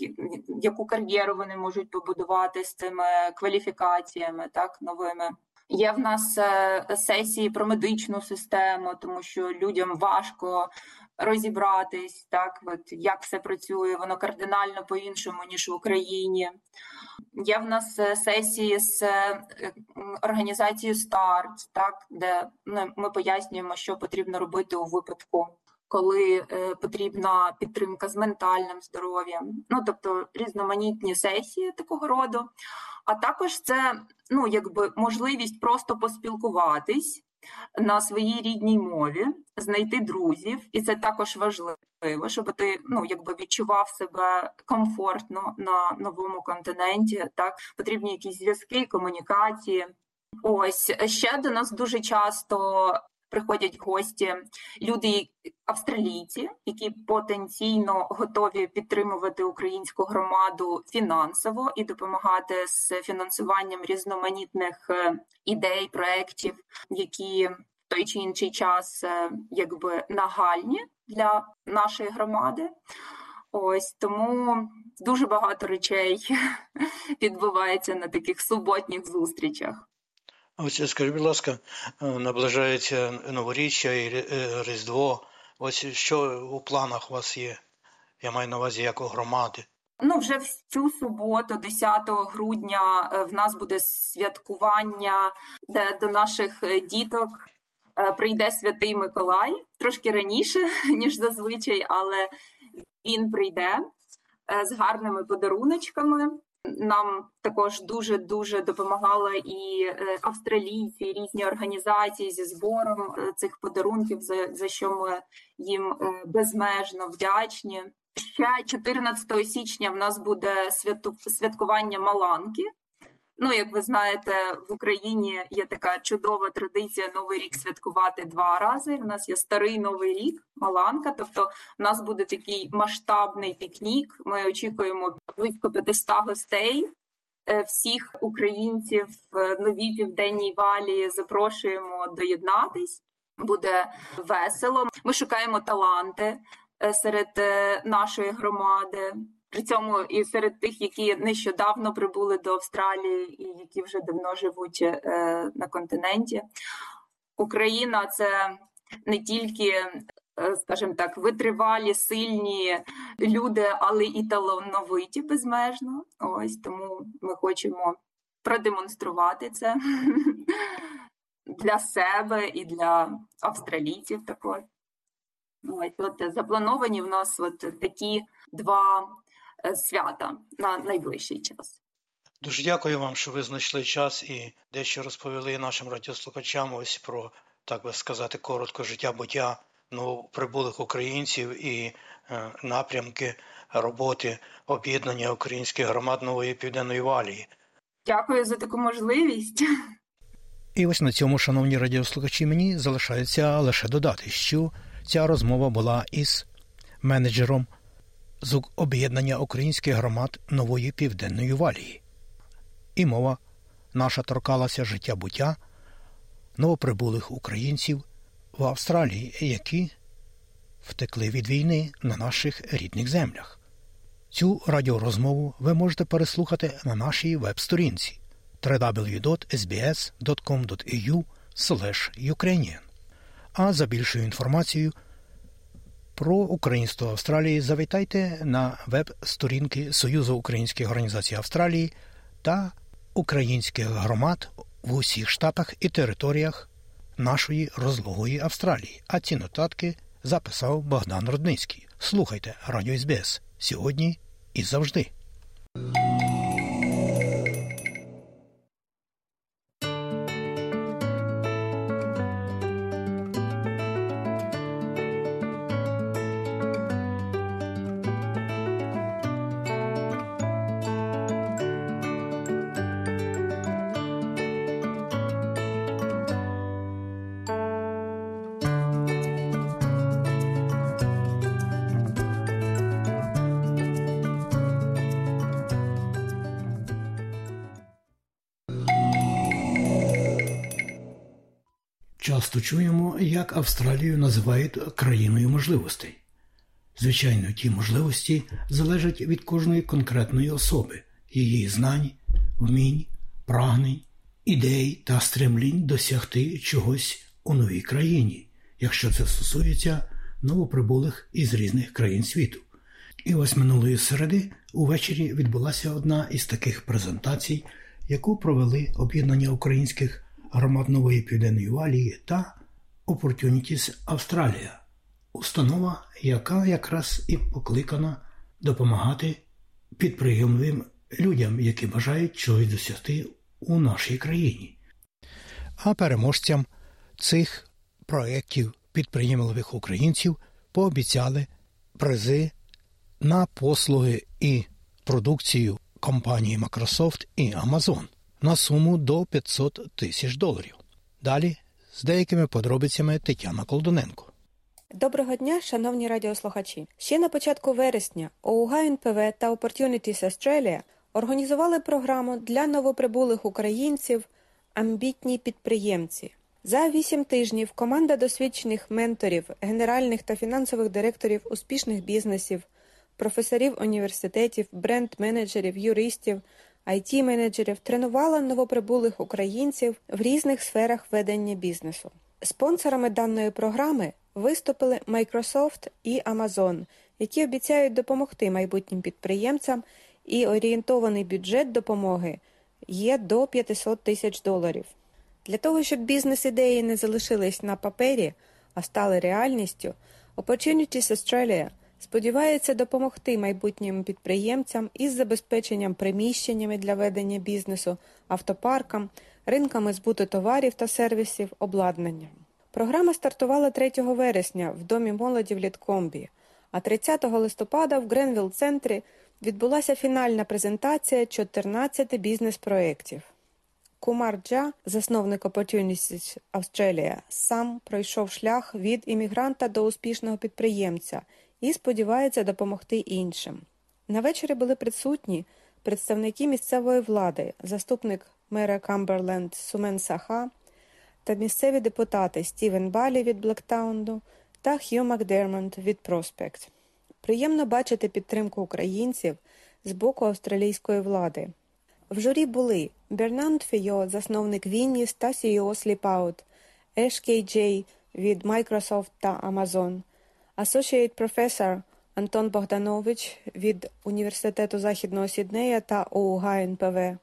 яку кар'єру вони можуть побудувати з цими кваліфікаціями, так новими. Є в нас е, сесії про медичну систему, тому що людям важко розібратись, так от як все працює, воно кардинально по-іншому ніж в Україні. Є в нас е, сесії з е, організацією старт, так де ну, ми пояснюємо, що потрібно робити у випадку коли е, потрібна підтримка з ментальним здоров'ям, ну тобто різноманітні сесії такого роду. А також це ну, якби можливість просто поспілкуватись на своїй рідній мові, знайти друзів, і це також важливо, щоб ти ну, якби відчував себе комфортно на новому континенті. Так потрібні якісь зв'язки, комунікації. Ось ще до нас дуже часто приходять гості, люди австралійці, які потенційно готові підтримувати українську громаду фінансово і допомагати з фінансуванням різноманітних е, ідей, проєктів, які в той чи інший час е, якби нагальні для нашої громади. Ось тому дуже багато речей відбувається на таких суботніх зустрічах. Ось скажіть, будь ласка, е, наближається новоріччя і е, Різдво. Ось що у планах у вас є? Я маю на увазі як у громади. Ну, вже в цю суботу, 10 грудня, е, в нас буде святкування, де до наших діток прийде Святий Миколай трошки раніше, ніж зазвичай, але він прийде з гарними подаруночками. Нам також дуже дуже допомагали і е, австралійці, і різні організації зі збором е, цих подарунків, за, за що ми їм е, безмежно вдячні. Ще 14 січня в нас буде святу, святкування Маланки. Ну, як ви знаєте, в Україні є така чудова традиція Новий рік святкувати два рази. У нас є старий новий рік, Маланка. Тобто, у нас буде такий масштабний пікнік. Ми очікуємо близько 500 гостей. Е, всіх українців в новій південній валії запрошуємо доєднатись. Буде весело. Ми шукаємо таланти е, серед е, нашої громади. При цьому і серед тих, які нещодавно прибули до Австралії, і які вже давно живуть е, на континенті, Україна це не тільки, е, скажімо так, витривалі, сильні люди, але і талановиті безмежно. Ось тому ми хочемо продемонструвати це для себе і для австралійців. Також от заплановані в нас от такі два. Е, свята на найближчий час. Дуже дякую вам, що ви знайшли час і дещо розповіли нашим радіослухачам ось про, так би сказати, коротко життя буття новоприбулих українців і е, напрямки роботи об'єднання українських громад нової південної валії. Дякую за таку можливість. І ось на цьому, шановні радіослухачі, мені залишається лише додати, що ця розмова була із менеджером з об'єднання українських громад нової південної валії. І мова наша торкалася життя буття новоприбулих українців в Австралії, які втекли від війни на наших рідних землях. Цю радіорозмову ви можете переслухати на нашій веб-сторінці www.sbs.com.au Ukrainian. А за більшою інформацією про українство Австралії завітайте на веб-сторінки Союзу українських організацій Австралії та українських громад в усіх штатах і територіях нашої розлогої Австралії. А ці нотатки записав Богдан Родницький. Слухайте Радіо СБС сьогодні і завжди. Часто чуємо, як Австралію називають країною можливостей. Звичайно, ті можливості залежать від кожної конкретної особи, її знань, вмінь, прагнень, ідей та стремлінь досягти чогось у новій країні, якщо це стосується новоприбулих із різних країн світу. І ось минулої середи увечері відбулася одна із таких презентацій, яку провели об'єднання українських громад Нової Південної Валії та Opportunities Австралія, установа, яка якраз і покликана допомагати підприємливим людям, які бажають чогось досягти у нашій країні. А переможцям цих проєктів підприємливих українців пообіцяли призи на послуги і продукцію компанії Microsoft і Amazon на суму до 500 тисяч доларів. Далі з деякими подробицями Тетяна Колдоненко. Доброго дня, шановні радіослухачі. Ще на початку вересня ОУГ НПВ та Opportunities Australia організували програму для новоприбулих українців Амбітні підприємці. За вісім тижнів команда досвідчених менторів, генеральних та фінансових директорів успішних бізнесів, професорів університетів, бренд-менеджерів, юристів, it менеджерів тренувала новоприбулих українців в різних сферах ведення бізнесу. Спонсорами даної програми виступили Microsoft і Amazon, які обіцяють допомогти майбутнім підприємцям, і орієнтований бюджет допомоги є до 500 тисяч доларів. Для того, щоб бізнес-ідеї не залишились на папері, а стали реальністю, Opportunities Australia сподівається допомогти майбутнім підприємцям із забезпеченням приміщеннями для ведення бізнесу, автопаркам, ринками збуту товарів та сервісів, обладнанням. Програма стартувала 3 вересня в Домі молоді в Літкомбі, а 30 листопада в Гренвіл-центрі відбулася фінальна презентація 14 бізнес-проєктів. Кумар Джа, засновник Opportunities Australia, сам пройшов шлях від іммігранта до успішного підприємця і сподівається допомогти іншим. На вечорі були присутні представники місцевої влади, заступник мера Камберленд Сумен Саха та місцеві депутати Стівен Балі від Блектаунду та Хью Макдермонт від Проспект. Приємно бачити підтримку українців з боку австралійської влади. В журі були Бернанд Фейо, засновник Вінніс та CEO Sleepout, Еш Кей Джей від Microsoft та Amazon, Associate Professor Антон Богданович від Університету Західного Сіднея та ОУГ НПВ,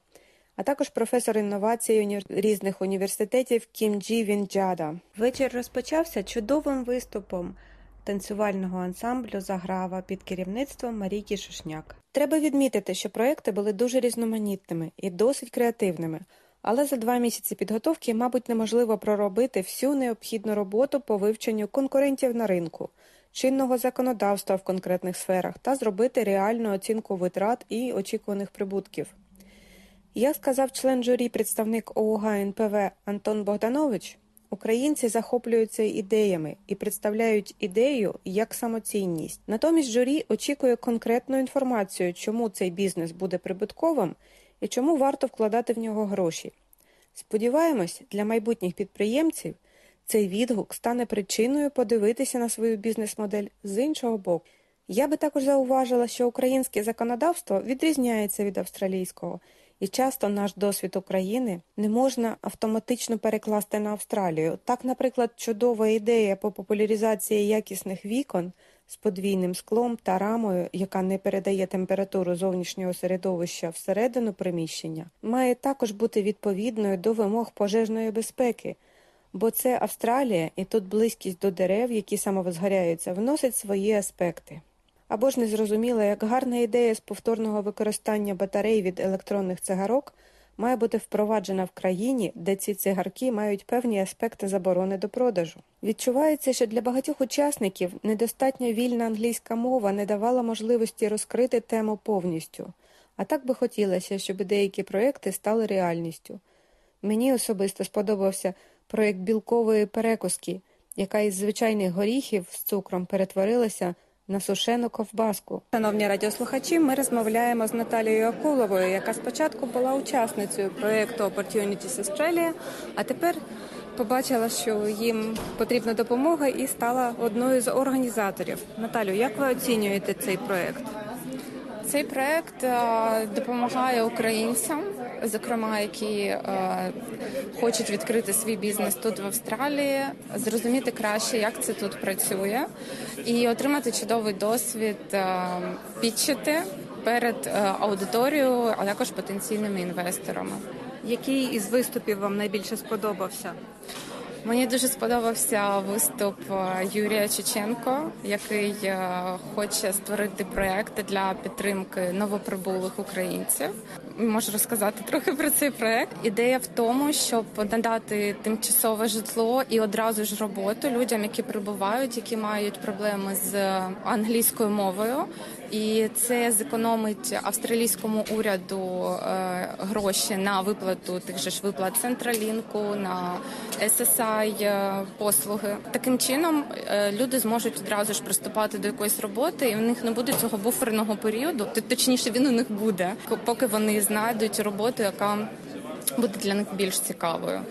а також професор інновацій різних університетів Кім Джі Вінджада. Вечір розпочався чудовим виступом танцювального ансамблю Заграва під керівництвом Марійки Шушняк. Треба відмітити, що проекти були дуже різноманітними і досить креативними, але за два місяці підготовки, мабуть, неможливо проробити всю необхідну роботу по вивченню конкурентів на ринку, чинного законодавства в конкретних сферах та зробити реальну оцінку витрат і очікуваних прибутків. Як сказав член журі представник ОУГ НПВ Антон Богданович, Українці захоплюються ідеями і представляють ідею як самоцінність. Натомість журі очікує конкретну інформацію, чому цей бізнес буде прибутковим і чому варто вкладати в нього гроші. Сподіваємось, для майбутніх підприємців цей відгук стане причиною подивитися на свою бізнес-модель з іншого боку. Я би також зауважила, що українське законодавство відрізняється від австралійського. І часто наш досвід України не можна автоматично перекласти на Австралію. Так, наприклад, чудова ідея по популяризації якісних вікон з подвійним склом та рамою, яка не передає температуру зовнішнього середовища всередину приміщення, має також бути відповідною до вимог пожежної безпеки. Бо це Австралія, і тут близькість до дерев, які самовозгоряються, вносить свої аспекти. Або ж не зрозуміла, як гарна ідея з повторного використання батарей від електронних цигарок має бути впроваджена в країні, де ці цигарки мають певні аспекти заборони до продажу. Відчувається, що для багатьох учасників недостатньо вільна англійська мова не давала можливості розкрити тему повністю. А так би хотілося, щоб деякі проекти стали реальністю. Мені особисто сподобався проєкт білкової перекуски, яка із звичайних горіхів з цукром перетворилася на сушену ковбаску. Шановні радіослухачі, ми розмовляємо з Наталією Акуловою, яка спочатку була учасницею проєкту Opportunities Australia, а тепер побачила, що їм потрібна допомога, і стала одною з організаторів. Наталю, як ви оцінюєте цей проект? Цей проект е, допомагає українцям, зокрема, які е, хочуть відкрити свій бізнес тут в Австралії, зрозуміти краще, як це тут працює, і отримати чудовий досвід, е, підчити перед аудиторією, а також потенційними інвесторами. Який із виступів вам найбільше сподобався? Мені дуже сподобався виступ е, Юрія Чеченко, який е, хоче створити проект для підтримки новоприбулих українців. Можу розказати трохи про цей проект. Ідея в тому, щоб надати тимчасове житло і одразу ж роботу людям, які прибувають, які мають проблеми з англійською мовою. І це зекономить австралійському уряду е, гроші на виплату тих же ж виплат Централінку, на SSI е, послуги. Таким чином е, люди зможуть одразу ж приступати до якоїсь роботи, і в них не буде цього буферного періоду. Точніше, він у них буде, поки вони знайдуть роботу, яка буде для них більш цікавою.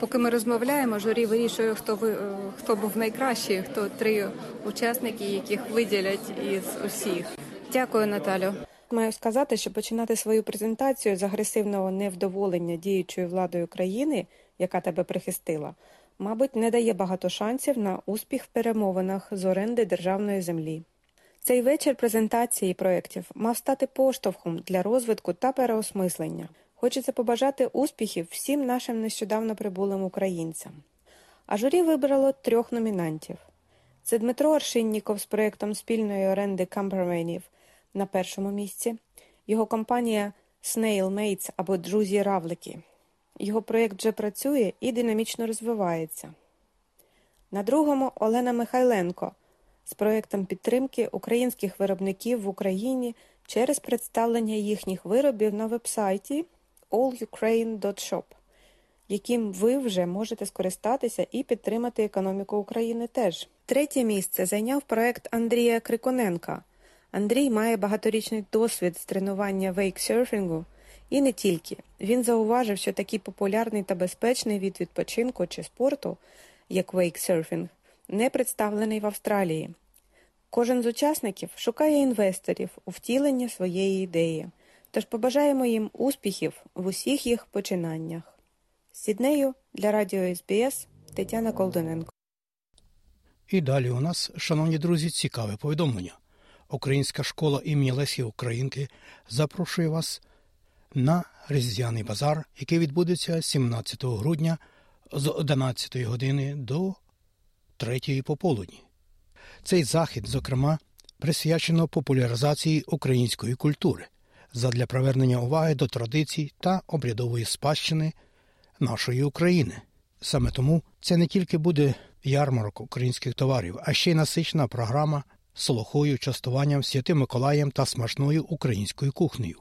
Поки ми розмовляємо, журі вирішує, хто ви е, хто був найкращий, хто три учасники, яких виділять із усіх. Дякую, Наталю. Маю сказати, що починати свою презентацію з агресивного невдоволення діючою владою країни, яка тебе прихистила, мабуть, не дає багато шансів на успіх в перемовинах з оренди державної землі. Цей вечір презентації проєктів мав стати поштовхом для розвитку та переосмислення. Хочеться побажати успіхів всім нашим нещодавно прибулим українцям. А журі вибрало трьох номінантів: це Дмитро Аршинніков з проєктом спільної оренди камперменів на першому місці, його компанія Snail Mates або Друзі Равлики. Його проєкт вже працює і динамічно розвивається. На другому Олена Михайленко з проєктом підтримки українських виробників в Україні через представлення їхніх виробів на вебсайті allukraine.shop, яким ви вже можете скористатися і підтримати економіку України теж. Третє місце зайняв проект Андрія Криконенка. Андрій має багаторічний досвід з тренування вейксерфінгу і не тільки. Він зауважив, що такий популярний та безпечний від відпочинку чи спорту, як вейксерфінг, не представлений в Австралії. Кожен з учасників шукає інвесторів у втілення своєї ідеї. Тож побажаємо їм успіхів в усіх їх починаннях. Сіднею для радіо СБС Тетяна Колдоненко. І далі у нас, шановні друзі, цікаве повідомлення. Українська школа імені Лесі Українки запрошує вас на Різдвяний базар, який відбудеться 17 грудня з 11 години до 3 пополудні. Цей захід, зокрема, присвячено популяризації української культури задля привернення уваги до традицій та обрядової спадщини нашої України. Саме тому це не тільки буде ярмарок українських товарів, а ще й насичена програма з лохою, частуванням святим Миколаєм та смачною українською кухнею.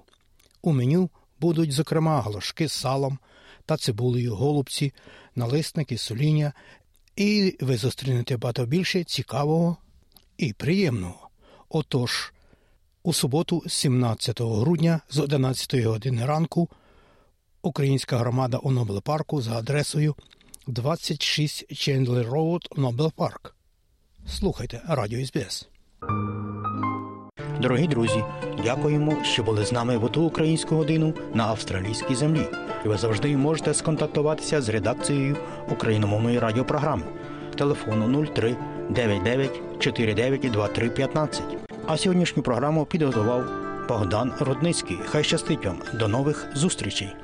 У меню будуть, зокрема, галушки з салом та цибулею, голубці, налисники, соління, і ви зустрінете багато більше цікавого і приємного. Отож, у суботу, 17 грудня з 11 години ранку, українська громада у Нобл-парку за адресою 26 Chandler Road, Noble Park. Слухайте Радіо SBS. Дорогі друзі, дякуємо, що були з нами в ту українську годину на австралійській землі. Ви завжди можете сконтактуватися з редакцією україномовної радіопрограми телефону 03 99 49 23 15. А сьогоднішню програму підготував Богдан Рудницький. Хай щастить вам. До нових зустрічей!